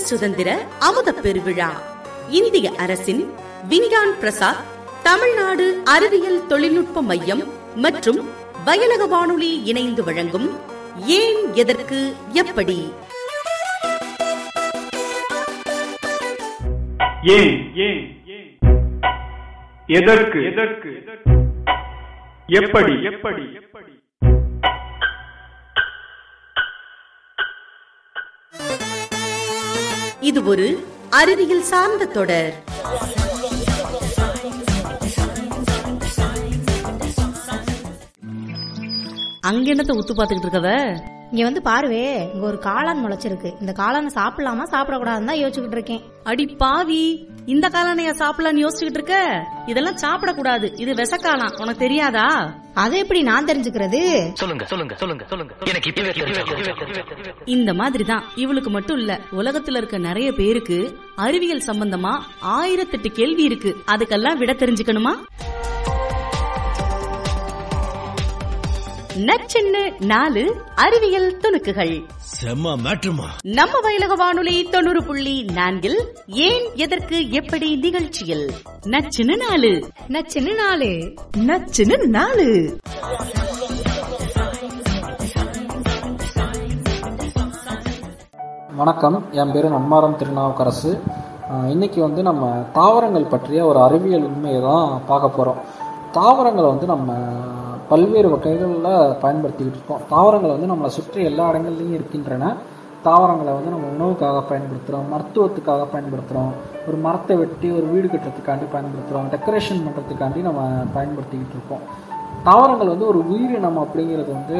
சுதந்திர அமுத பெருவிழா. இந்திய அரசின் விஞ்ஞான் பிரசாத் தமிழ்நாடு அறிவியல் தொழில்நுட்ப மையம் மற்றும் வயலக வானொலி இணைந்து வழங்கும் ஏன் எதற்கு எப்படி? ஏன் ஏன் எதற்கு? எதற்கு? எப்படி? எப்படி? இது ஒரு அறிவியல் சார்ந்த தொடர். அங்க என்னத்த உத்து பாத்துக்கிட்டு இருக்கவ? இங்க வந்து பாருவே இங்க ஒரு காளான் முளைச்சிருக்கு. இந்த காளானை சாப்பிடலாமா சாப்பிடக்கூடாதுன்னு தான் யோசிச்சுக்கிட்டு இருக்கேன். அடி பாவி இந்த காளானையா சாப்பிடலாம்னு யோசிச்சுக்கிட்டு இருக்க? இதெல்லாம் சாப்பிடக்கூடாது. இது விசக்காளான் உனக்கு தெரியாதா? அதை எப்படி நான் தெரிஞ்சுக்கிறது? சொல்லுங்க சொல்லுங்க சொல்லுங்க சொல்லுங்க. எனக்கு இந்த மாதிரி தான் இவளுக்கு மட்டும் இல்ல உலகத்துல இருக்க நிறைய பேருக்கு அறிவியல் சம்பந்தமா ஆயிரத்தெட்டு கேள்வி இருக்கு. அதுக்கெல்லாம் விட தெரிஞ்சுக்கணுமா? நச்சின்னு நாலு அறிவியல் துணுக்குகள். செம்ம மேட்ருமா நம்ம வயலக வானொலி தொண்ணூறு புள்ளி நான்கில் ஏன் எதற்கு எப்படி நிகழ்ச்சியில்? நச்சுன்னு நாலு. நச்சுன்னு நாலு. நச்சுன்னு நாலு. வணக்கம். என் பேர் நன்மாரம் திருநாவுக்கரசு. இன்னைக்கு வந்து நம்ம தாவரங்கள் பற்றிய ஒரு அறிவியல் உண்மையை தான் பார்க்க போகிறோம் தாவரங்களை வந்து நம்ம பல்வேறு வகைகளில் பயன்படுத்திக்கிட்டு இருக்கோம். தாவரங்கள் வந்து நம்மளை சுற்றி எல்லா இடங்கள்லையும் இருக்கின்றன. தாவரங்களை வந்து நம்ம உணவுக்காக பயன்படுத்துகிறோம் மருத்துவத்துக்காக பயன்படுத்துகிறோம் ஒரு மரத்தை வெட்டி ஒரு வீடு கட்டுறதுக்காண்டி பயன்படுத்துகிறோம் டெக்கரேஷன் பண்ணுறதுக்காண்டி நம்ம பயன்படுத்திக்கிட்டு இருக்கோம். தாவரங்கள் வந்து ஒரு உயிரினம் அப்படிங்கிறது வந்து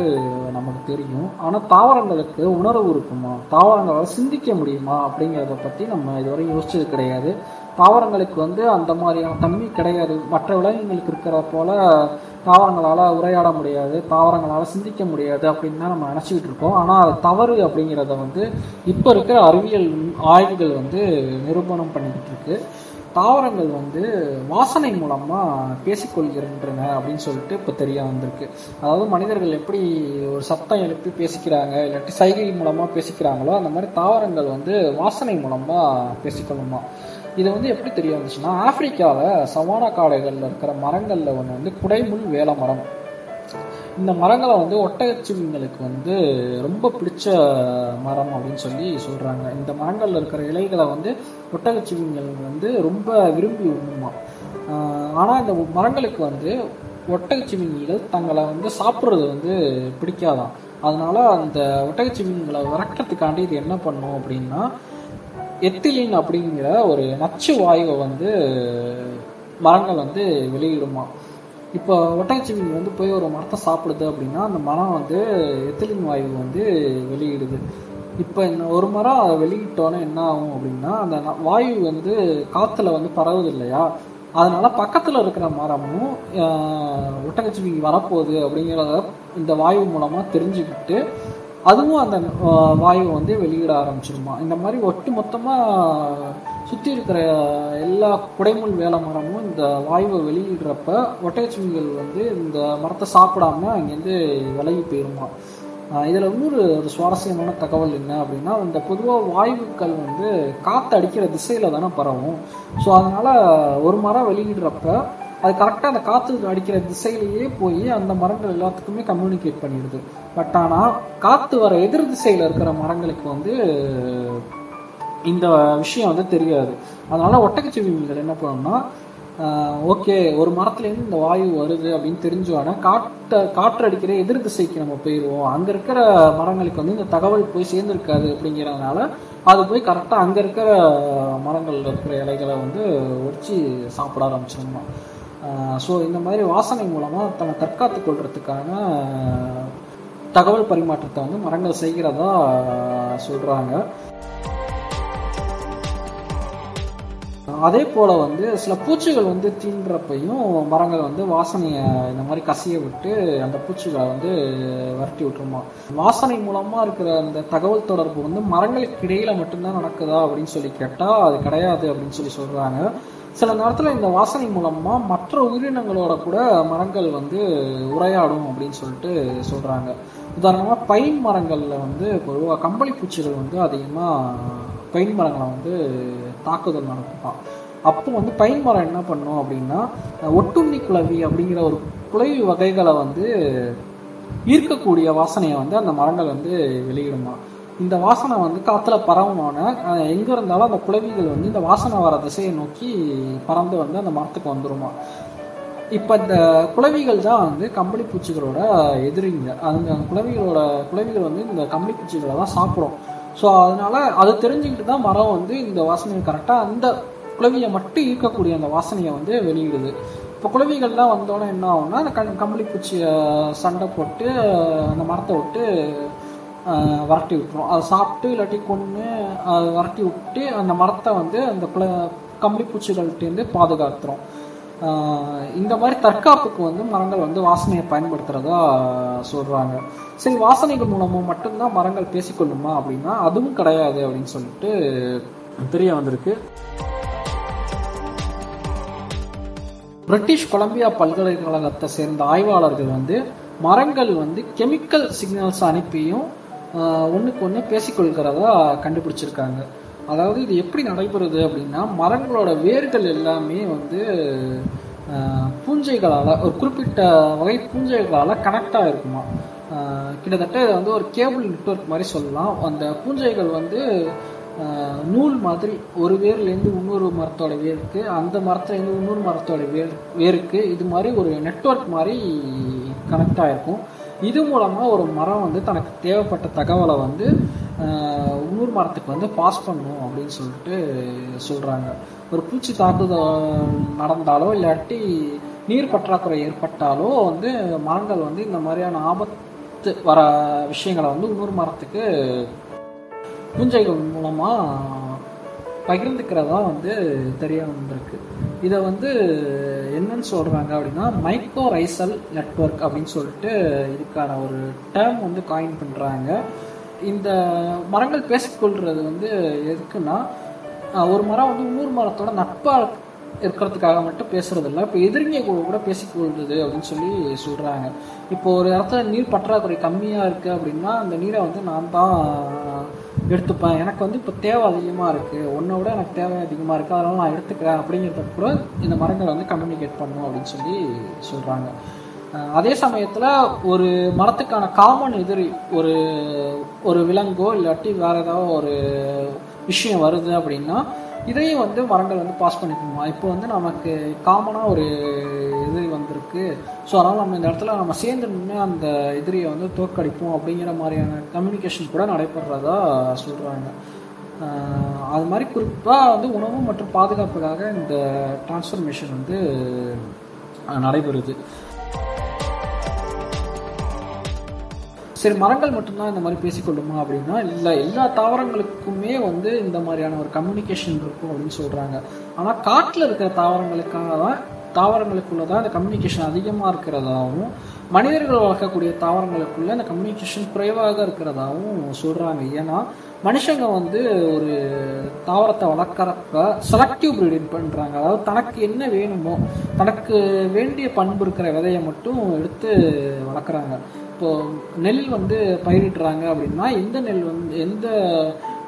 நமக்கு தெரியும். ஆனால் தாவரங்களுக்கு உணர்வு இருக்குமா? தாவரங்களால் சிந்திக்க முடியுமா? அப்படிங்கிறத பற்றி நம்ம இதுவரை யோசிச்சது கிடையாது. தாவரங்களுக்கு வந்து அந்த மாதிரியான தன்மை கிடையாது. மற்ற விலங்குகளுக்கு இருக்கிற போல் தாவரங்களால் உரையாட முடியாது தாவரங்களால் சிந்திக்க முடியாது அப்படின்னு தான் நம்ம நினச்சிக்கிட்டு இருக்கோம். ஆனால் அது தவறு அப்படிங்கிறத வந்து இப்போ இருக்கிற அறிவியல் ஆய்வுகள் வந்து நிரூபணம் பண்ணிக்கிட்டு இருக்கு. தாவரங்கள் வந்து வாசனை மூலமாக பேசிக்கொள்கின்றன அப்படின்னு சொல்லிட்டு இப்போ தெரிய வந்திருக்கு. அதாவது மனிதர்கள் எப்படி ஒரு சத்தம் எழுப்பி பேசிக்கிறாங்க இல்லாட்டி சைகை மூலமாக பேசிக்கிறாங்களோ அந்த மாதிரி தாவரங்கள் வந்து வாசனை மூலமாக பேசிக்கொள்ளுமா. இது வந்து எப்படி தெரிய வந்துச்சுன்னா ஆப்பிரிக்காவில் சவானா காடுகளில் இருக்கிற மரங்களில் ஒன்று வந்து குடைமுள் வேல மரம். இந்த மரங்களை வந்து ஒட்டகச்சிவிங்களுக்கு வந்து ரொம்ப பிடிச்ச மரம் அப்படின்னு சொல்லி சொல்கிறாங்க இந்த மரங்களில் இருக்கிற இலைகளை வந்து ஒட்டகச்சிவிங்கள் வந்து ரொம்ப விரும்பி உண்ணுமா. ஆனால் இந்த மரங்களுக்கு வந்து ஒட்டகச்சிவிங்கிகள் தங்களை வந்து சாப்பிட்றது வந்து பிடிக்காதான். அதனால அந்த ஒட்டகச்சிவிங்களை விரட்டுறதுக்காண்டி இது என்ன பண்ணும் அப்படின்னா எத்திலின் அப்படிங்கிற ஒரு நச்சு வாயுவை வந்து மரங்கள் வந்து வெளியிடுமா. இப்போ ஒட்டகச்சிவிங்கி வந்து போய் ஒரு மரத்தை சாப்பிடுது அப்படின்னா அந்த மரம் வந்து எத்திலின் வாயு வந்து வெளியிடுது. இப்போ ஒரு மரம் அதை வெளியிட்டோன்னே என்ன ஆகும் அப்படின்னா அந்த ந- வாயு வந்து காற்றுல வந்து பரவுது இல்லையா? அதனால பக்கத்தில் இருக்கிற மரமும் ஆஹ், ஒட்டகச்சிவிங்கி வரப்போகுது அப்படிங்கிறத இந்த வாயு மூலமாக தெரிஞ்சுக்கிட்டு அதுவும் அந்த வாயுவை வந்து வெளியிட ஆரம்பிச்சிருமா? இந்த மாதிரி ஒட்டு மொத்தமாக சுற்றி இருக்கிற எல்லா குடைமுள் வேலை மரமும் இந்த வாயுவை வெளியிடுறப்ப ஒட்டகச்சிவிங்கள் வந்து இந்த மரத்தை சாப்பிடாம அங்கேருந்து விலகி போயிருமா? இதில் இன்னொரு ஒரு சுவாரஸ்யமான தகவல் என்ன அப்படின்னா இந்த பொதுவாக வாயுக்கள் வந்து காற்று அடிக்கிற திசையில் தானே பரவும். ஸோ அதனால் ஒரு மரம் வெளியிடுறப்ப அது கரெக்டாக அந்த காற்று அடிக்கிற திசையிலேயே போய் அந்த மரங்கள் எல்லாத்துக்குமே கம்யூனிகேட் பண்ணிடுது. பட் ஆனால் காற்று வர எதிர் திசையில் இருக்கிற மரங்களுக்கு வந்து இந்த விஷயம் வந்து தெரியாது. அதனால ஒட்டகச்சிவிங்கள் என்ன பண்ணணும்னா ஓகே ஒரு மரத்துலேருந்து இந்த வாயு வருது அப்படின்னு தெரிஞ்சோன்னா காற்றை காற்று அடிக்கிற எதிர் திசைக்கு நம்ம போயிடுவோம் அங்கே இருக்கிற மரங்களுக்கு வந்து இந்த தகவல் போய் சேர்ந்துருக்காது அப்படிங்கிறதுனால அது போய் கரெக்டாக அங்கே இருக்கிற மரங்களில் இருக்கிற இலைகளை வந்து ஒடிச்சு சாப்பிட ஆரம்பிச்சிருந்தோம் ஸோ இந்த மாதிரி வாசனை மூலமாக தன்னை தற்காத்து கொள்றதுக்கான தகவல் பரிமாற்றத்தை வந்து மரங்கள் செய்கிறதா சொல்கிறாங்க அதே போல் வந்து சில பூச்சிகள் வந்து தீண்டுறப்பையும் மரங்கள் வந்து வாசனையை இந்த மாதிரி கசிய விட்டு அந்த பூச்சிகளை வந்து விரட்டி விட்டுருமா. வாசனை மூலமாக இருக்கிற அந்த தகவல் தொடர்பு வந்து மரங்களுக்கு இடையில மட்டும்தான் நடக்குதா அப்படின்னு சொல்லி கேட்டால் அது கிடையாது அப்படின்னு சொல்லி சொல்கிறாங்க சில நேரத்தில் இந்த வாசனை மூலமாக மற்ற உயிரினங்களோட கூட மரங்கள் வந்து உரையாடும் அப்படின்னு சொல்லிட்டு சொல்கிறாங்க உதாரணமாக பைன் மரங்களில் வந்து பொதுவாக கம்பளி பூச்சிகள் வந்து அதிகமாக பைன் மரங்களை வந்து தாக்குதல் நடத்தும் அப்போ வந்து பைன் மரம் என்ன பண்ணும் அப்படின்னா ஒட்டுண்ணி குளவி அப்படிங்கிற ஒரு குளவி வகைகளை வந்து ஈர்க்கக்கூடிய வாசனையை வந்து அந்த மரங்கள் வந்து வெளியிடுமா? இந்த வாசனை வந்து காத்துல பரவுனோடனே அஹ், எங்க இருந்தாலும் அந்த குளவிகள் வந்து இந்த வாசனை வர திசையை நோக்கி பறந்து வந்து அந்த மரத்துக்கு வந்துருமா? இப்போ இந்த குளவிகள் தான் வந்து கம்பளி பூச்சிகளோட எதிரிங்க. அந்த குளவிகளோட குளவிகள் வந்து இந்த கம்பளி பூச்சிகளை தான் சாப்பிடும். ஸோ அதனால அதை தெரிஞ்சுக்கிட்டு தான் மரம் வந்து இந்த வாசனையை கரெக்டாக அந்த குளவியை மட்டும் ஈர்க்கக்கூடிய அந்த வாசனையை வந்து வெளியிடுது. இப்போ குளவிகள்லாம் வந்தோடனே என்ன ஆகும்னா அந்த கம் கம்பளி பூச்சியை சண்டை போட்டு அந்த மரத்தை விட்டு வரட்டி விட்டுரும். அதை சாப்பிட்டு இல்லாட்டி கொன்று அதை வரட்டி விட்டு அந்த மரத்தை வந்து அந்த குள கம்பளி பூச்சிகள்கிட்டேருந்து பாதுகாத்துரும். இந்த மாதிரி தற்காப்புக்கு வந்து மரங்கள் வந்து வாசனையை பயன்படுத்துறதா சொல்றாங்க. சரி வாசனைகள் மூலமும் மட்டும்தான் மரங்கள் பேசிக்கொள்ளுமா அப்படின்னா அதுவும் கிடையாது அப்படின்னு சொல்லிட்டு தெரிய வந்திருக்கு. பிரிட்டிஷ் கொலம்பியா பல்கலைக்கழகத்தை சேர்ந்த ஆய்வாளர்கள் வந்து மரங்கள் வந்து கெமிக்கல் சிக்னல்ஸ் அனுப்பியும் ஒன்றுக்கு ஒன்று பேசிக்கொள்கிறதா கண்டுபிடிச்சிருக்காங்க. அதாவது இது எப்படி நடைபெறுது அப்படின்னா மரங்களோட வேர்கள் எல்லாமே வந்து பூஞ்சைகளால் ஒரு குறிப்பிட்ட வகை பூஞ்சைகளால் கனெக்டாக இருக்குமா? கிட்டத்தட்ட இதை வந்து ஒரு கேபிள் நெட்ஒர்க் மாதிரி சொல்லலாம். அந்த பூஞ்சைகள் வந்து நூல் மாதிரி ஒரு வேர்லேருந்து இன்னொரு மரத்தோட வேருக்கு அந்த மரத்துலேருந்து இன்னொரு மரத்தோட வேர் வேருக்கு இது மாதிரி ஒரு நெட்வொர்க் மாதிரி கனெக்ட் ஆகிருக்கும் இது மூலமாக ஒரு மரம் வந்து தனக்கு தேவைப்பட்ட தகவலை வந்து இன்னொரு மரத்துக்கு வந்து பாஸ் பண்ணும் அப்படின்னு சொல்லிட்டு சொல்கிறாங்க ஒரு பூச்சி தாக்குதல் நடந்தாலோ இல்லாட்டி நீர் பற்றாக்குறை ஏற்பட்டாலோ வந்து மரங்கள் வந்து இந்த மாதிரியான ஆபத்து வர விஷயங்களை வந்து இன்னொரு மரத்துக்கு பூஞ்சைகள் மூலமாக பகிர்ந்துக்கிறதா வந்து தெரிய வந்திருக்கு. இதை வந்து என்னன்னு சொல்கிறாங்க அப்படின்னா மைக்ரோ ரைசல் நெட்வொர்க் அப்படின்னு சொல்லிட்டு இதுக்கான ஒரு டேர்ம் வந்து காயின் பண்ணுறாங்க இந்த மரங்கள் பேசிக்கொள்றது வந்து எதுக்குன்னா ஒரு மரம் வந்து இன்னொரு மரத்தோட நட்பா இருக்கிறதுக்காக மட்டும் பேசுறது இல்லை இப்போ எதிரிங்க கூட கூட பேசிக்கொள்றது அப்படின்னு சொல்லி சொல்றாங்க. இப்போ ஒரு இடத்துல நீர் பற்றாக்குறை கம்மியா இருக்கு அப்படின்னா அந்த நீரை வந்து நான் தான் எடுத்துப்பேன். எனக்கு வந்து இப்போ தேவை அதிகமாக இருக்குது உன்னை விட எனக்கு தேவை அதிகமாக இருக்குது அதனால் நான் எடுத்துக்கிறேன் அப்படிங்கிறத கூட இந்த மரங்களை வந்து கம்யூனிகேட் பண்ணும் அப்படின்னு சொல்லி சொல்கிறாங்க அதே சமயத்தில் ஒரு மரத்துக்கான காமன் எதிரி ஒரு ஒரு விலங்கோ இல்லாட்டி வேற ஏதாவது ஒரு விஷயம் வருது அப்படின்னா இதையும் வந்து மரங்கள் வந்து பாஸ் பண்ணிக்கணுமா? இப்போ வந்து நமக்கு காமனாக ஒரு எதிரி வந்திருக்கு. ஸோ அதனால் நம்ம இந்த இடத்துல நம்ம சேர்ந்து நின்று அந்த எதிரியை வந்து தோற்கடிப்போம் அப்படிங்கிற மாதிரியான கம்யூனிகேஷன் கூட நடைபெறதா சொல்கிறாங்க அது மாதிரி குறிப்பாக வந்து உணவு மற்றும் பாதுகாப்புக்காக இந்த டிரான்ஸ்ஃபர்மேஷன் வந்து நடைபெறுது. சரி மரங்கள் மட்டும்தான் இந்த மாதிரி பேசிக்கொள்ளுமா அப்படின்னா இல்லை எல்லா தாவரங்களுக்குமே வந்து இந்த மாதிரியான ஒரு கம்யூனிகேஷன் இருக்கும் அப்படின்னு சொல்கிறாங்க ஆனால் காட்டில் இருக்கிற தாவரங்களுக்காக தான் தாவரங்களுக்குள்ள தான் இந்த கம்யூனிகேஷன் அதிகமாக இருக்கிறதாகவும் மனிதர்கள் வளர்க்கக்கூடிய தாவரங்களுக்குள்ள இந்த கம்யூனிகேஷன் குறைவாக இருக்கிறதாகவும் சொல்கிறாங்க ஏன்னா மனுஷங்க வந்து ஒரு தாவரத்தை வளர்க்குறப்ப செலக்டிவ் ப்ரீடிங் பண்ணுறாங்க அதாவது தனக்கு என்ன வேணுமோ தனக்கு வேண்டிய பண்பு இருக்கிற விதையை மட்டும் எடுத்து வளர்க்குறாங்க. இப்போ நெல் வந்து பயிரிடுறாங்க அப்படின்னா எந்த நெல் வந்து எந்த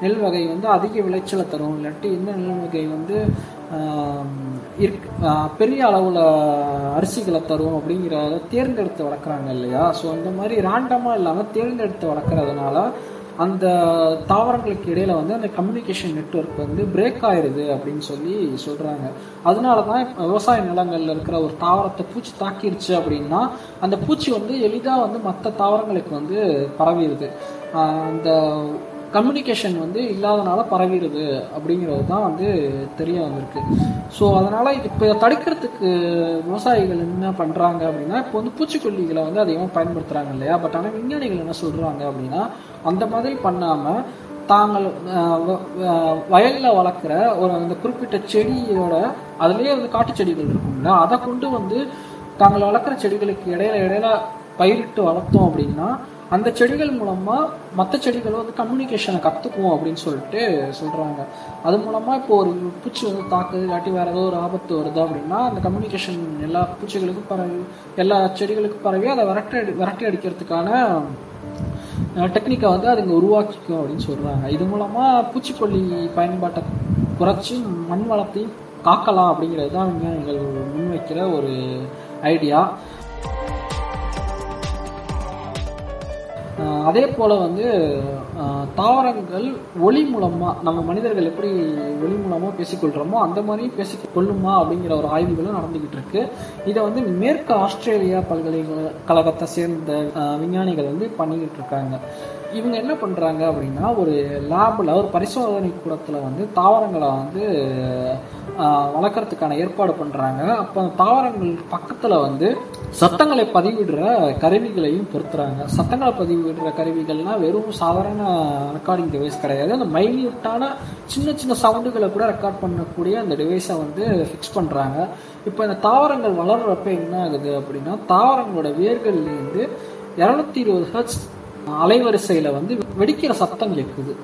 நெல் வகை வந்து அதிக விளைச்சலை தரும்? இல்லாட்டி எந்த நெல் வகை வந்து இருக் பெரிய அளவில் அரிசிகளை தரும் அப்படிங்கிறத தேர்ந்தெடுத்து வளர்க்குறாங்க இல்லையா? ஸோ அந்த மாதிரி ரேண்டமாக இல்லாமல் தேர்ந்தெடுத்து வளர்க்குறதுனால அந்த தாவரங்களுக்கு இடையில வந்து அந்த கம்யூனிகேஷன் நெட்வொர்க் வந்து பிரேக் ஆயிடுது அப்படின்னு சொல்லி சொல்றாங்க. அதனால தான் விவசாய நிலங்கள்ல இருக்கிற ஒரு தாவரத்தை பூச்சி தாக்கிருச்சு அப்படின்னா அந்த பூச்சி வந்து எளிதாக வந்து மற்ற தாவரங்களுக்கு வந்து பரவிடுது அந்த கம்யூனிகேஷன் வந்து இல்லாதனால பரவிடுது அப்படிங்கிறது தான் வந்து தெரிய வந்திருக்கு. ஸோ அதனால் இப்போ தடுக்கிறதுக்கு விவசாயிகள் என்ன பண்ணுறாங்க அப்படின்னா இப்போ வந்து பூச்சிக்கொல்லிகளை வந்து அதிகமாக பயன்படுத்துகிறாங்க இல்லையா? பட் ஆனால் விஞ்ஞானிகள் என்ன சொல்கிறாங்க அப்படின்னா அந்த மாதிரி பண்ணாமல் தாங்கள் வயலில் வளர்க்குற ஒரு அந்த குறிப்பிட்ட செடியோட அதுலேயே வந்து காட்டு செடிகள் இருக்கும்ல அதை கொண்டு வந்து தாங்கள் வளர்க்குற செடிகளுக்கு இடையில இடையில பயிரிட்டு வளர்த்தோம் அப்படின்னா அந்த செடிகள் மூலமாக மற்ற செடிகள் வந்து கம்யூனிகேஷனை கற்றுக்கும் அப்படின்னு சொல்லிட்டு சொல்கிறாங்க அது மூலமாக இப்போ ஒரு பூச்சி வந்து தாக்குது இல்லாட்டி வேறு ஏதோ ஒரு ஆபத்து வருது அப்படின்னா அந்த கம்யூனிகேஷன் எல்லா பூச்சிகளுக்கும் பரவி எல்லா செடிகளுக்கும் பரவி அதை விரட்டி அடி விரட்டி அடிக்கிறதுக்கான டெக்னிக்கை வந்து அதுங்க உருவாக்கிக்கும் அப்படின்னு சொல்கிறாங்க இது மூலமாக பூச்சிக்கொல்லி பயன்பாட்டை குறைச்சி மண் வளத்தையும் காக்கலாம் அப்படிங்கிறது தான் விஞ்ஞானிகள் முன்வைக்கிற ஒரு ஐடியா அதே போல் வந்து தாவரங்கள் ஒளி மூலமாக நம்ம மனிதர்கள் எப்படி ஒளி மூலமாக பேசிக்கொள்கிறோமோ அந்த மாதிரி பேசிக்கொள்ளுமா அப்படிங்கிற ஒரு ஆய்வுகளும் நடந்துக்கிட்டு இருக்கு. இதை வந்து மேற்கு ஆஸ்திரேலியா பல்கலைக்கழகத்தை சேர்ந்த விஞ்ஞானிகள் வந்து பண்ணிக்கிட்டு இருக்காங்க. இவங்க என்ன பண்ணுறாங்க அப்படின்னா ஒரு லேபில் ஒரு பரிசோதனை கூடத்தில் வந்து தாவரங்களை வந்து வளர்க்குறதுக்கான ஏற்பாடு பண்ணுறாங்க அப்போ அந்த தாவரங்கள் பக்கத்தில் வந்து சத்தங்களை பதிவிடுற கருவிகளையும் பொருத்துறாங்க. சத்தங்களை பதிவிடுற கருவிகள்னா வெறும் சாதாரண ரெக்கார்டிங் டிவைஸ் கிடையாது. அந்த மைன்யூட்டான சின்ன சின்ன சவுண்டுகளை கூட ரெக்கார்ட் பண்ணக்கூடிய அந்த டிவைஸை வந்து ஃபிக்ஸ் பண்ணுறாங்க இப்போ இந்த தாவரங்கள் வளர்றப்ப என்ன ஆகுது அப்படின்னா தாவரங்களோட வேர்கள்லேருந்து இரநூத்தி இருபது ஹெர்ட்ஸ் அலைவரிசையில் வந்து வெடிக்கிற சத்தம் கேட்குது.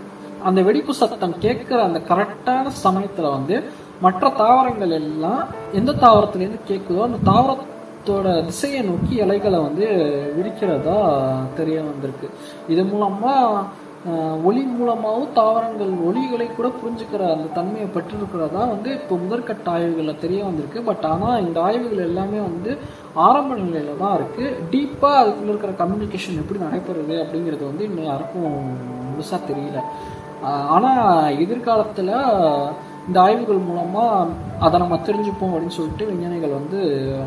அந்த வெடிப்பு சத்தம் கேட்குற அந்த கரெக்டான சமயத்தில் வந்து மற்ற தாவரங்கள் எல்லாம் எந்த தாவரத்துலேருந்து கேட்குதோ அந்த தோட திசையை நோக்கி இலைகளை வந்து விரிக்கிறதா தெரிய வந்திருக்கு. இது மூலமாக ஒளி மூலமாகவும் தாவரங்கள் ஒளிகளை கூட புரிஞ்சுக்கிற அந்த தன்மையை பெற்றிருக்கிறதா வந்து இப்போ முதற்கட்ட ஆய்வுகளில் தெரிய வந்திருக்கு. பட் ஆனால் இந்த ஆய்வுகள் எல்லாமே வந்து ஆரம்ப நிலையில தான் இருக்குது டீப்பாக அதுக்குள்ள இருக்கிற கம்யூனிகேஷன் எப்படி நடைபெறுது அப்படிங்கிறது வந்து இன்னும் யாருக்கும் முழுசாக தெரியல. ஆனால் எதிர்காலத்தில் இந்த ஆய்வுகள் மூலமாக அதை நம்ம தெரிஞ்சுப்போம் அப்படின்னு சொல்லிட்டு விஞ்ஞானிகள் வந்து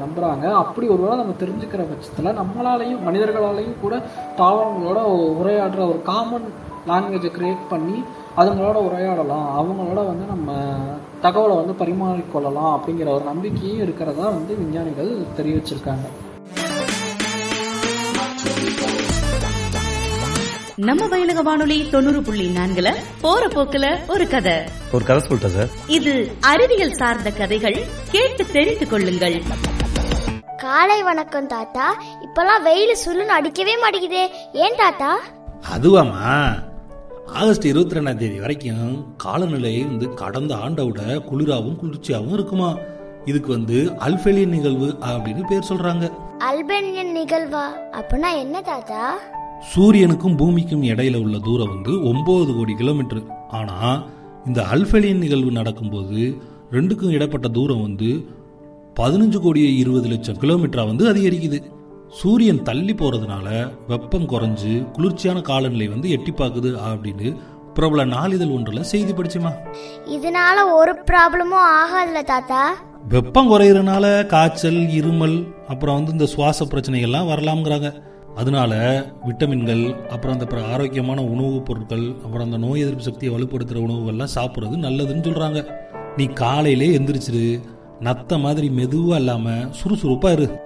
நம்புகிறாங்க அப்படி ஒருவேளை நம்ம தெரிஞ்சுக்கிற பட்சத்தில் நம்மளாலையும் மனிதர்களாலையும் கூட தாவரங்களோட உரையாடுற ஒரு காமன் லாங்குவேஜை கிரியேட் பண்ணி அதுங்களோட உரையாடலாம். அவங்களோட வந்து நம்ம தகவலை வந்து பரிமாறிக்கொள்ளலாம் அப்படிங்கிற ஒரு நம்பிக்கையும் இருக்கிறதா வந்து விஞ்ஞானிகள் தெரிவிச்சிருக்காங்க நம்ம வயலக வானொலி தொண்ணூறு புள்ளி நான்குல போற போக்குல ஒரு கதை. ஒரு கதை சொல்லிட்டா சார்? இது அறிவியல் சார்ந்த கதைகள் கேட்டு தெரிந்து கொள்ளுங்கள். காலை வணக்கம் தாத்தா. இப்பெல்லாம் வெயில் சுருன்னு அடிக்கவே மாட்டேங்குதே. ஏன் தாத்தா? அதுவாமா ஆகஸ்ட் இருபத்தி ரெண்டாம் தேதி வரைக்கும் காலநிலை வந்து கடந்த ஆண்டை விட குளிராகவும் குளிர்ச்சியாகவும் இருக்குமா? இதுக்கு வந்து அல்பெலியன் நிகழ்வு அப்படின்னு பேர் சொல்றாங்க. அல்பேனியன் நிகழ்வா? அப்படின்னா என்ன தாத்தா? சூரியனுக்கும் பூமிக்கும் இடையில உள்ள தூரம் வந்து ஒன்பது கோடி கிலோமீட்டர். ஆனா இந்த அல்பெலியன் நிகழ்வு நடக்கும்போது ரெண்டுக்கும் இடைப்பட்ட தூரம் வந்து பதினஞ்சு கோடி இருபது லட்சம் கிலோமீட்டரா வந்து அதிகரிக்குது. சூரியன் தள்ளி போறதுனால வெப்பம் குறைஞ்சு குளிர்ச்சியான காலநிலை வந்து எட்டி பார்க்குது அப்படின்னு பிரபல நாளிதழ் ஒன்றுல செய்தி படிச்சுமா? இதனால ஒரு ப்ராப்ளமும் ஆகாதுல தாத்தா. வெப்பம் குறையறனால காய்ச்சல் இருமல் அப்புறம் வந்து இந்த சுவாச பிரச்சனைகள்லாம் வரலாம்ங்கிறாங்க. அதனால விட்டமின்கள் அப்புறம் அந்த பிற ஆரோக்கியமான உணவுப் பொருட்கள் அப்புறம் அந்த நோய் எதிர்ப்பு சக்தியை வலுப்படுத்துற உணவுகள்லாம் சாப்பிட்றது நல்லதுன்னு சொல்றாங்க. நீ காலையிலே எந்திரிச்சிரு நத்த மாதிரி மெதுவா இல்லாம சுறுசுறுப்பா இரு.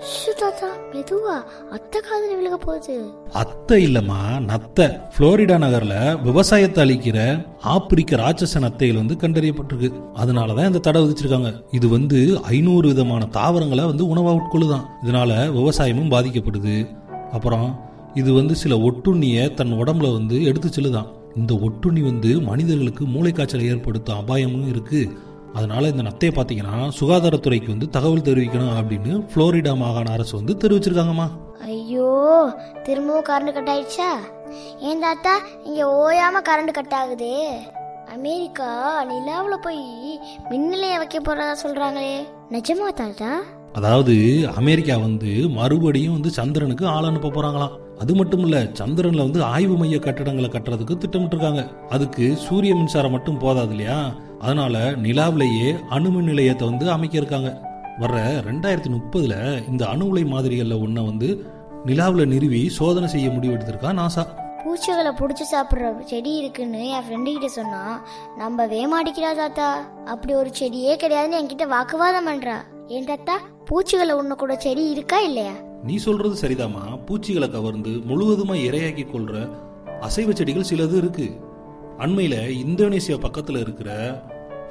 மெதுவா. அத்தை காதல விழுக போகுது. அத்தை இல்லம்மா நத்தை. புளோரிடா நகர்ல விவசாயத்தை அளிக்கிற ஆப்பிரிக்க ராட்சச நத்தைகள் வந்து கண்டறியப்பட்டிருக்கு. அதனாலதான் இந்த தடை விதிச்சிருக்காங்க. இது வந்து ஐநூறு விதமான தாவரங்களை வந்து உணவா உட்கொள்ளுதான். இதனால விவசாயமும் பாதிக்கப்படுது. அப்புறம் இது வந்து சில ஒட்டுண்ணியை தன் உடம்புல வந்து எடுத்து செல்லுதான். இந்த ஒட்டுண்ணி வந்து மனிதர்களுக்கு மூளைக்காய்ச்சலை ஏற்படுத்தும் அபாயமும் இருக்குது அதனால் இந்த நத்தையை பார்த்தீங்கன்னா சுகாதாரத்துறைக்கு வந்து தகவல் தெரிவிக்கணும் அப்படின்னு புளோரிடா மாகாண அரசு வந்து தெரிவிச்சிருக்காங்கம்மா. ஐயோ திரும்பவும் கரண்ட் கட் ஆயிடுச்சா? ஏன் தாத்தா இங்க ஓயாம கரண்ட் கட் ஆகுதே. அமெரிக்கா நிலாவில் போய் மின்னிலைய வைக்க போறதா சொல்றாங்களே. நிஜமா தாத்தா? அதாவது அமெரிக்கா வந்து மறுபடியும் வந்து சந்திரனுக்கு ஆள் அனுப்ப போறாங்களாம். அது மட்டும் இல்ல சந்திரன்ல வந்து ஆய்வு மைய கட்டடங்களை கட்டுறதுக்கு திட்டமிட்டு இருக்காங்க அதுக்கு சூரிய மின்சாரம் மட்டும் போதாது இல்லையா? அதனால நிலாவிலேயே அணுமின் நிலையத்தை வந்து அமைக்க இருக்காங்க வர்ற ரெண்டாயிரத்தி முப்பதுல இந்த அணு உலை மாதிரிகள்ல ஒன்றை வந்து நிலாவில் நிறுவி சோதனை செய்ய முடிவெடுத்திருக்கா நாசா. பூச்சிகளை புடிச்சு சாப்பிடுற செடி இருக்குன்னு என் ஃப்ரெண்டு கிட்ட சொன்னா நம்பவே வேமாடிக்கிறா தாத்தா. அப்படி ஒரு செடியே கிடையாதுன்னு என்கிட்ட வாக்குவாதம் பண்றா. ஏன் தாத்தா? பூச்சிகளை உண்ண கூட செடி இருக்கா இல்லையா? நீ சொல்றது சரிதாம்மா. பூச்சிகளை கவர்ந்து முழுவதுமா இரையாக்கி கொள்ற அசைவ செடிகள் சிலது இருக்கு. அண்மையில இந்தோனேசியா பக்கத்துல இருக்கிற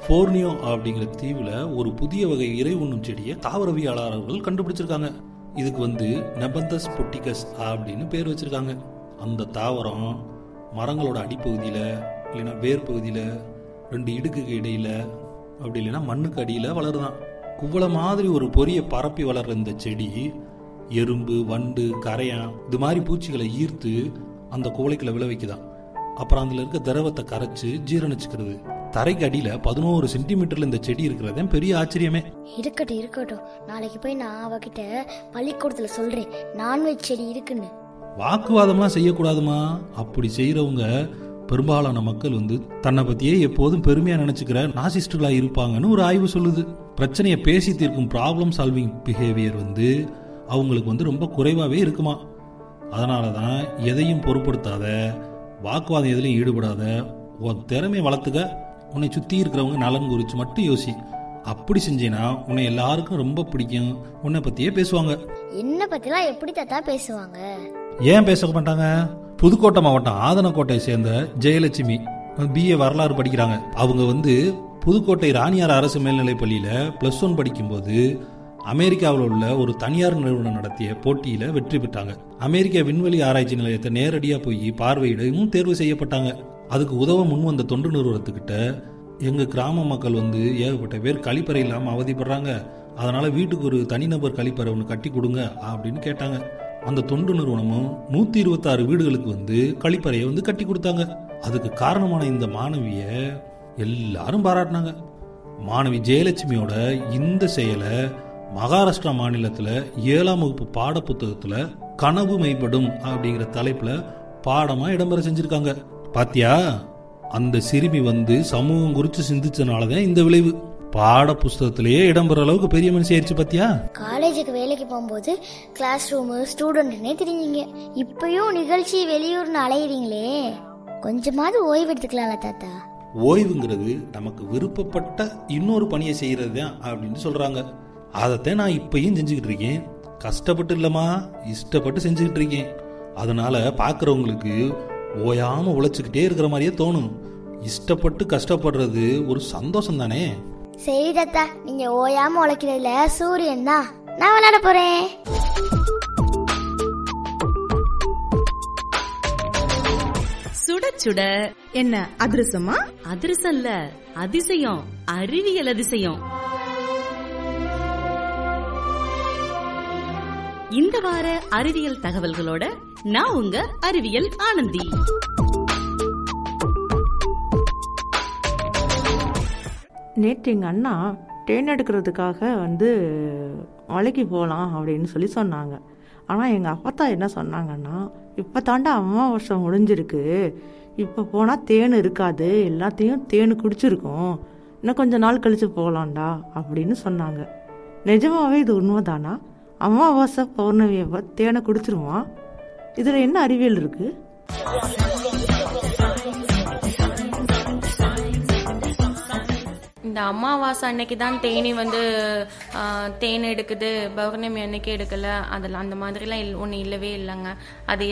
போர்னியோ அப்படிங்கிற தீவுல ஒரு புதிய வகை இறை உண்ணும் செடியை தாவரவியலாளர்கள் கண்டுபிடிச்சிருக்காங்க. இதுக்கு வந்து நெபந்தஸ் பொட்டிகஸ் அப்படின்னு பேர் வச்சிருக்காங்க. அந்த தாவரம் மரங்களோட அடிப்பகுதியில இல்லைன்னா வேர் பகுதியில் ரெண்டு இடுக்குக்கு இடையில அப்படி இல்லைன்னா மண்ணுக்கு அடியில வளருதான். குவளை மாதிரி ஒரு பொரிய பரப்பி வளர்ற இந்த செடி எறும்பு வண்டு கரையான் இது மாதிரி பூச்சிகளை ஈர்த்து அந்த குவளைக்குள்ள விளைவிக்குதான் அப்புறம் அதுல இருக்க திரவத்தை கரைச்சு ஜீரணிச்சுக்கிறது. தரைக்கு அடியில பதினோரு சென்டிமீட்டர்ல இந்த செடி இருக்கிறதே பெரிய ஆச்சரியமே. இருக்கட்டும் இருக்கட்டும். நாளைக்கு போய் நான் அவகிட்ட பள்ளிக்கூடத்துல சொல்றேன். நான்வெஜ் செடி இருக்குன்னு. வாக்குவாதம்லாம் செய்யக்கூடாதுமா? அப்படி செய்யறவங்க பெரும்பாலான மக்கள் வந்து தன்னை பத்தியே எப்போதும் பெருமையா நினைச்சுக்கிற நாசிஸ்டுகளா இருப்பாங்கன்னு ஒரு ஆய்வு சொல்லுது. பிரச்சனையை பேசி தீர்க்கும் ப்ராப்ளம் சால்விங் பிஹேவியர் வந்து அவங்களுக்கு வந்து ரொம்ப குறைவாகவே இருக்குமா? அதனால தான் எதையும் பொருட்படுத்தாத வாக்குவாதம் எதுலையும் ஈடுபடாத உன் திறமையை வளர்த்துக்க உன்னை சுற்றி இருக்கிறவங்க நலன் குறித்து மட்டும் யோசி. அப்படி செஞ்சேனா உன்னை எல்லாருக்கும் ரொம்ப பிடிக்கும். உன்னை பத்தியே பேசுவாங்க. என்ன பத்திலாம் எப்படி தாத்தா பேசுவாங்க? ஏன் பேச மாட்டாங்க? புதுக்கோட்டை மாவட்டம் ஆதனக்கோட்டையை சேர்ந்த ஜெயலட்சுமி. பிஏ வரலாறு படிக்கிறாங்க. அவங்க வந்து புதுக்கோட்டை ராணியார் அரசு மேல்நிலைப் பள்ளியில் ப்ளஸ் ஒன் படிக்கும்போது அமெரிக்காவில் உள்ள ஒரு தனியார் நிறுவனம் நடத்திய போட்டியில் வெற்றி பெற்றாங்க. அமெரிக்க விண்வெளி ஆராய்ச்சி நிலையத்தை நேரடியாக போய் பார்வையிடவும் தேர்வு செய்யப்பட்டாங்க. அதுக்கு உதவ முன் வந்த தொண்டு நிறுவனத்துக்கிட்ட எங்கள் கிராம மக்கள் வந்து ஏகப்பட்ட பேர் கழிப்பறை இல்லாமல் அவதிப்படுறாங்க. அதனால் வீட்டுக்கு ஒரு தனிநபர் கழிப்பறை ஒன்று கட்டி கொடுங்க அப்படின்னு கேட்டாங்க. அந்த தொண்டு நிறுவனமும் நூத்தி இருபத்தாறு வீடுகளுக்கு வந்து கழிப்பறையை வந்து கட்டி கொடுத்தாங்க. அதுக்கு காரணமான இந்த மாணவிய எல்லாரும் பாராட்டினாங்க. மாணவி ஜெயலட்சுமியோட இந்த செயலை மகாராஷ்டிரா மாநிலத்தில் ஏழாம் வகுப்பு பாட புத்தகத்தில் கனவு மெய்ப்படும் அப்படிங்கிற தலைப்பில் பாடமாக இடம்பெற செஞ்சுருக்காங்க. பாத்தியா? அந்த சிறுமி வந்து சமூகம் குறித்து சிந்திச்சனால தான் இந்த விளைவு. பாட புஸ்தகத்திலேயே இடம்பெற அளவுக்கு பெரிய மனுஷி ஆயிடுச்சு பாத்தியா? காலேஜுக்கு வேலைக்கு போகும்போது கிளாஸ் ரூமு ஸ்டூடெண்ட்னே தெரிஞ்சீங்க. இப்பயும் நிகழ்ச்சி வெளியூர்னு அலையிறீங்களே. கொஞ்சமாவது ஓய்வு எடுத்துக்கலாம்ல தாத்தா. ஓய்வுங்கிறது நமக்கு விருப்பப்பட்ட இன்னொரு பணியை செய்யறது தான் அப்படின்னு சொல்றாங்க. அதைத்தான் நான் இப்பயும் செஞ்சுக்கிட்டு இருக்கேன். கஷ்டப்பட்டு இல்லம்மா இஷ்டப்பட்டு செஞ்சுக்கிட்டு இருக்கேன். அதனால பாக்குறவங்களுக்கு ஓயாம உழைச்சுக்கிட்டே இருக்கிற மாதிரியே தோணும். இஷ்டப்பட்டு கஷ்டப்படுறது ஒரு சந்தோஷம் தானே சரி தாத்தா. நீங்க ஓயாம உழைக்கிறதுல சூரியன் தான். நான் விளையாட போறேன். சுட சுட. என்ன அதிரசமா? அதிரசம் இல்ல அதிசயம். அறிவியல் அதிசயம். இந்த வார அறிவியல் தகவல்களோட நான் உங்க அறிவியல் ஆனந்தி. நேற்று எங்கள் அண்ணா தேன் எடுக்கிறதுக்காக வந்து மலைக்கு போகலாம் அப்படின்னு சொல்லி சொன்னாங்க. ஆனால் எங்கள் அப்பத்தா என்ன சொன்னாங்கன்னா இப்போ தாண்டா அமாவாசை முடிஞ்சிருக்கு. இப்போ போனால் தேன் இருக்காது. எல்லாத்தையும் தேன் குடிச்சிருக்கும். இன்னும் கொஞ்சம் நாள் கழித்து போகலாம்டா அப்படின்னு சொன்னாங்க. நிஜமாகவே இது உண்மைதானா? அமாவாசை பௌர்ணமி தேனை குடிச்சிருவான்? இதில் என்ன அறிவியல் இருக்குது இந்த அமாவாசை அன்னைக்கு தான் தேனி வந்து தேன் எடுக்குது பௌர்ணமி அன்னைக்கு எடுக்கல அதில் அந்த மாதிரிலாம் இல் ஒன்றும் இல்லவே இல்லைங்க. அது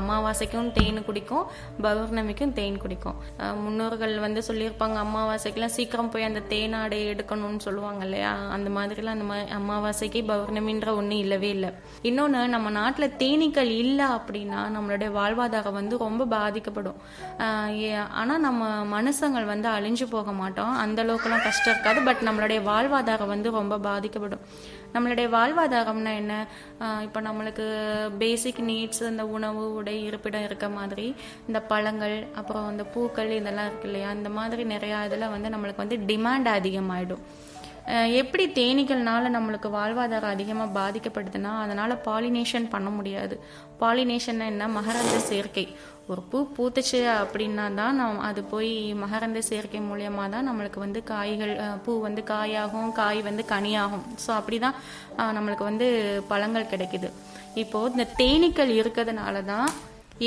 அமாவாசைக்கும் தேன் குடிக்கும் பௌர்ணமிக்கும் தேன் குடிக்கும். முன்னோர்கள் வந்து சொல்லியிருப்பாங்க அமாவாசைக்கெல்லாம் சீக்கிரம் போய் அந்த தேனாடை எடுக்கணும்னு சொல்லுவாங்க இல்லையா? அந்த மாதிரிலாம் அந்த மாதிரி அமாவாசைக்கு பௌர்ணமின்ற ஒன்றும் இல்லவே இல்லை. இன்னொன்று நம்ம நாட்டில் தேனீக்கள் இல்லை அப்படின்னா நம்மளுடைய வாழ்வாதாரம் வந்து ரொம்ப பாதிக்கப்படும். ஆனால் நம்ம மனுஷங்கள் வந்து அழிஞ்சு போக மாட்டோம். அந்த அளவுக்குலாம் கஷ்டம் இருக்காது. பட் நம்மளுடைய வாழ்வாதாரம் வந்து ரொம்ப பாதிக்கப்படும். நம்மளுடைய வாழ்வாதாரம்னா என்ன? இப்போ நம்மளுக்கு பேசிக் நீட்ஸ் இந்த உணவு உடை இருப்பிடம் இருக்க மாதிரி இந்த பழங்கள் அப்புறம் இந்த பூக்கள் இதெல்லாம் இருக்கு இல்லையா? இந்த மாதிரி நிறையா இதில் வந்து நம்மளுக்கு வந்து டிமாண்ட் அதிகமாகிடும் எப்படி தேனீகள்னால நம்மளுக்கு வாழ்வாதாரம் அதிகமாக பாதிக்கப்படுதுன்னா அதனால பாலினேஷன் பண்ண முடியாது. பாலினேஷன் என்ன? மகரந்த சேர்க்கை. ஒரு பூ பூத்துச்சு அப்படின்னா தான் நம் அது போய் மகரந்த சேர்க்கை மூலியமாக தான் நம்மளுக்கு வந்து காய்கள் பூ வந்து காயாகும் காய் வந்து கனியாகும். ஸோ அப்படி தான் நம்மளுக்கு வந்து பழங்கள் கிடைக்குது. இப்போது இந்த தேனீக்கள் இருக்கிறதுனால தான்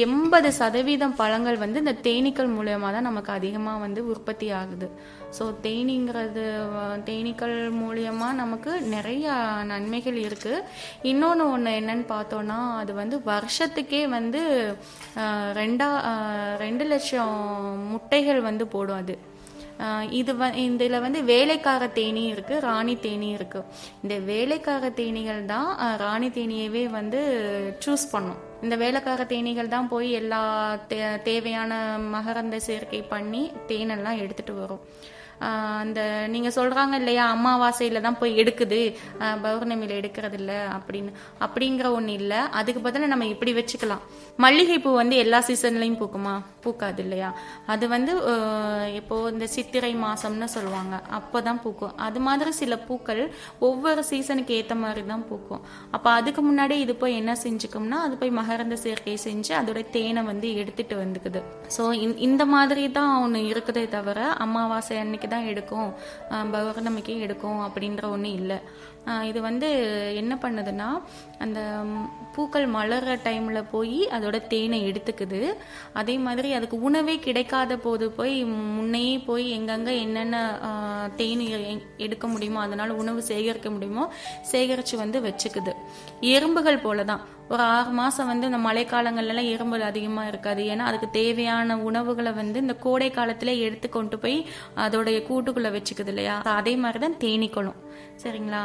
எண்பது சதவீதம் பழங்கள் வந்து இந்த தேனீக்கள் மூலயமா தான் நமக்கு அதிகமாக வந்து உற்பத்தி ஆகுது. ஸோ தேனீங்கிறது தேனீக்கள் மூலியமாக நமக்கு நிறைய நன்மைகள் இருக்குது இன்னொன்று ஒன்று என்னன்னு பார்த்தோன்னா அது வந்து வருஷத்துக்கே வந்து ரெண்டா ரெண்டு லட்சம் முட்டைகள் வந்து போடும் அது. இது வ இதில் வந்து வேலைக்கார தேனி இருக்குது ராணி தேனி இருக்குது இந்த வேலைக்கார தேனீகள் தான் ராணி தேனியவே வந்து சூஸ் பண்ணும். இந்த வேலைக்கார தேனீகள் தான் போய் எல்லா தே தேவையான மகரந்த சேர்க்கை பண்ணி தேனெல்லாம் எடுத்துட்டு வரும். அந்த நீங்க சொல்றாங்க இல்லையா அமாவாசையில தான் போய் எடுக்குது. பௌர்ணமியில் பௌர்ணமியில எடுக்கிறது இல்ல அப்படின்னு. அப்படிங்கிற ஒண்ணு இல்ல. அதுக்கு பதிலாக நம்ம இப்படி வச்சுக்கலாம். மல்லிகைப்பூ வந்து எல்லா சீசன்லயும் பூக்குமா? பூக்காது இல்லையா? அது வந்து இப்போது இப்போ இந்த சித்திரை மாசம்னு சொல்லுவாங்க. அப்பதான் பூக்கும். அது மாதிரி சில பூக்கள் ஒவ்வொரு சீசனுக்கு ஏத்த மாதிரி தான் பூக்கும். அப்ப அதுக்கு முன்னாடி இது போய் என்ன செஞ்சுக்கும்னா அது போய் மகரந்த சேர்க்கை செஞ்சு அதோட தேனை வந்து எடுத்துட்டு வந்துக்குது. ஸோ இந்த மாதிரி தான் ஒன்று இருக்குதே தவிர அமாவாசை அன்னைக்கு தான் எடுக்கும். பௌர்ணமிக்கே பௌர்ணமிக்கு எடுக்கும் அப்படின்ற ஒன்று இல்லை. இது வந்து என்ன பண்ணுதுன்னா அந்த பூக்கள் மலர்ற டைமில் போய் அதோட தேனை எடுத்துக்குது. அதே மாதிரி அதுக்கு உணவே கிடைக்காத போது போய் முன்னையே போய் எங்கெங்கே என்னென்ன தேன் எடுக்க முடியுமோ அதனால் உணவு சேகரிக்க முடியுமோ சேகரித்து வந்து வச்சுக்குது. எறும்புகள் போல தான் ஒரு ஆறு மாசம் வந்து இந்த மழைக்காலங்கள்லாம் எல்லாம் எறும்புகள் அதிகமா இருக்காது. ஏன்னா அதுக்கு தேவையான உணவுகளை வந்து இந்த கோடை காலத்திலே எடுத்து கொண்டு போய் அதோடைய கூட்டுக்குள்ள வச்சுக்குது இல்லையா? அதே மாதிரி தான் தேனீக்களும். சரிங்களா?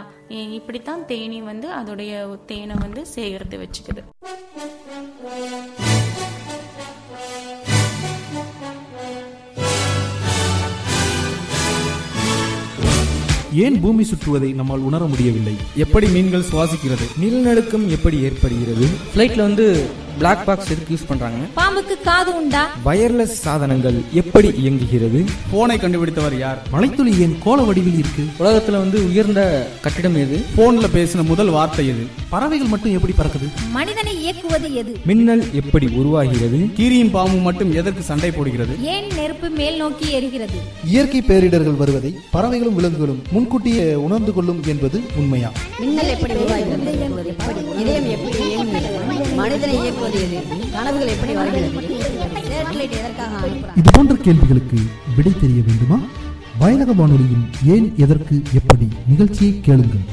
இப்படித்தான் தேனி வந்து அதோடைய தேனை வந்து சேகரித்து வச்சுக்குது. ஏன் பூமி சுற்றுவதை நம்மால் உணர முடியவில்லை? எப்படி மீன்கள் சுவாசிக்கிறது? நிலநடுக்கம் எப்படி ஏற்படுகிறது? ஃப்ளைட்ல வந்து பிளாக் பாக்ஸ் எதுக்கு யூஸ் பண்றாங்க பாம்புக்கு காது உண்டா? வயர்லெஸ் சாதனங்கள் எப்படி இயங்குகிறது? போனை கண்டுபிடித்தவர் யார்? மலைத்துளி ஏன் கோள வடிவில் இருக்கு? உலகத்துல வந்து உயர்ந்த கட்டிடம் எது? போன்ல பேசின முதல் வார்த்தை எது? பறவைகள் மட்டும் எப்படி பறக்குது? மனிதனை இயக்குவது எது? மின்னல் எப்படி உருவாகிறது? கீரியும் பாம்பும் மட்டும் எதற்கு சண்டை போடுகிறது? ஏன் நெருப்பு மேல் நோக்கி எரிகிறது இயற்கை பேரிடர்கள் வருவதை பறவைகளும் விலங்குகளும் முன்கூட்டியே உணர்ந்து கொள்ளும் என்பது உண்மையா? மின்னல் எப்படி உருவாகிறது? இதயம் எப்படி மனிதனை இயக்குவது எது கனவுகள் எப்படி வருகிறது? சேட்டலைட் எதற்காக அனுப்புறாங்க இது போன்ற கேள்விகளுக்கு விடை தெரிய வேண்டுமா? வயலக வானொலியின் ஏன் எதற்கு எப்படி நிகழ்ச்சியை கேளுங்கள்.